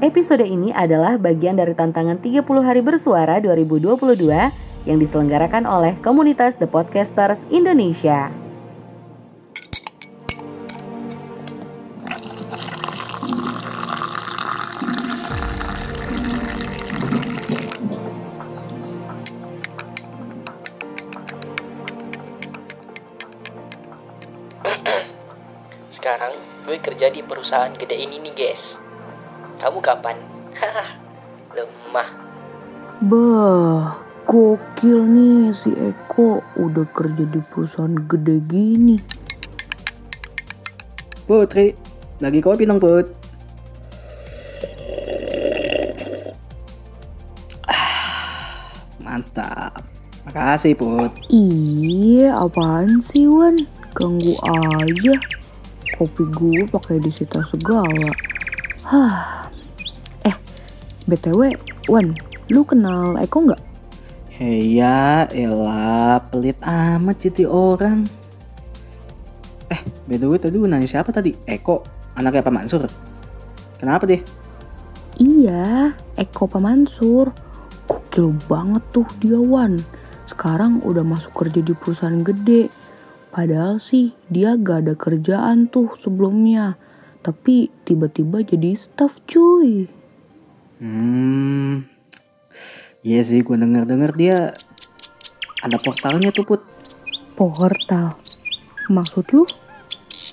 Episode ini adalah bagian dari tantangan 30 hari bersuara 2022 yang diselenggarakan oleh komunitas The Podcasters Indonesia. Sekarang gue kerja di perusahaan gede ini nih guys Kamu kapan? Lemah Bah, gokil nih si Eko udah kerja di perusahaan gede gini. Putri, lagi kopi dong Put. Ah, mantap. Makasih Put. Iya, apaan sih Wan? Ganggu aja. Kopi gue pakai disita segala. Hah. BTW, Wan, lu kenal Eko nggak? Hei ya, elah, pelit amat jadi orang. Eh, way tadi gue nanya siapa tadi? Eko, anaknya Pak Mansur. Kenapa deh? Iya, Eko Pak Mansur. Gokil banget tuh dia Wan. Sekarang udah masuk kerja di perusahaan gede. Padahal sih dia gak ada kerjaan tuh sebelumnya. Tapi tiba-tiba jadi staff cuy. Hmm, iya sih gue denger-denger dia ada portalnya tuh Put. Portal. Maksud lu?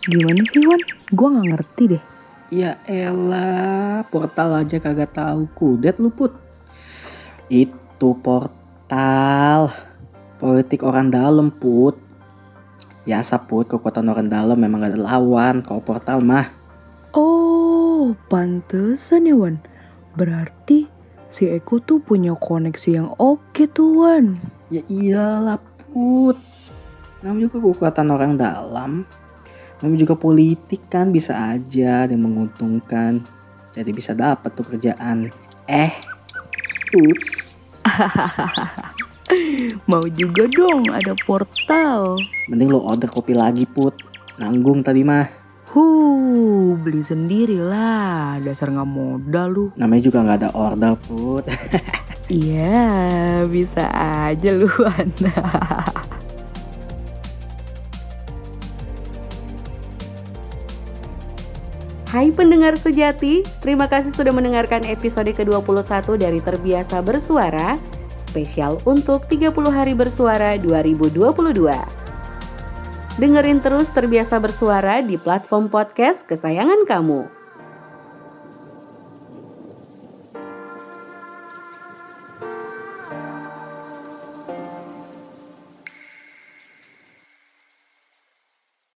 Gimana sih Wan? Gua gak ngerti deh. Ya elah, portal aja kagak tahu kudet lu Put. Itu portal politik orang dalam Put. Biasa Put, kekuatan orang dalam memang gak ada lawan kalau portal mah. Oh, pantesan ya Wan. Berarti si Eko tuh punya koneksi yang oke tuh Wan. Ya iyalah Put. Namanya juga kekuatan orang dalam. Namanya juga politik kan bisa aja yang menguntungkan. Jadi bisa dapat tuh kerjaan. Eh, ups. Mau juga dong ada portal. Mending lo order kopi lagi Put. Nanggung tadi mah. Huh, beli sendiri lah. Dasar nggak modal lu. Namanya juga nggak ada order Put. Iya, bisa aja lu Wana. Hai pendengar sejati, terima kasih sudah mendengarkan episode ke-21 dari Terbiasa Bersuara, spesial untuk 30 hari bersuara 2022. Dengerin terus Terbiasa Bersuara di platform podcast kesayangan kamu.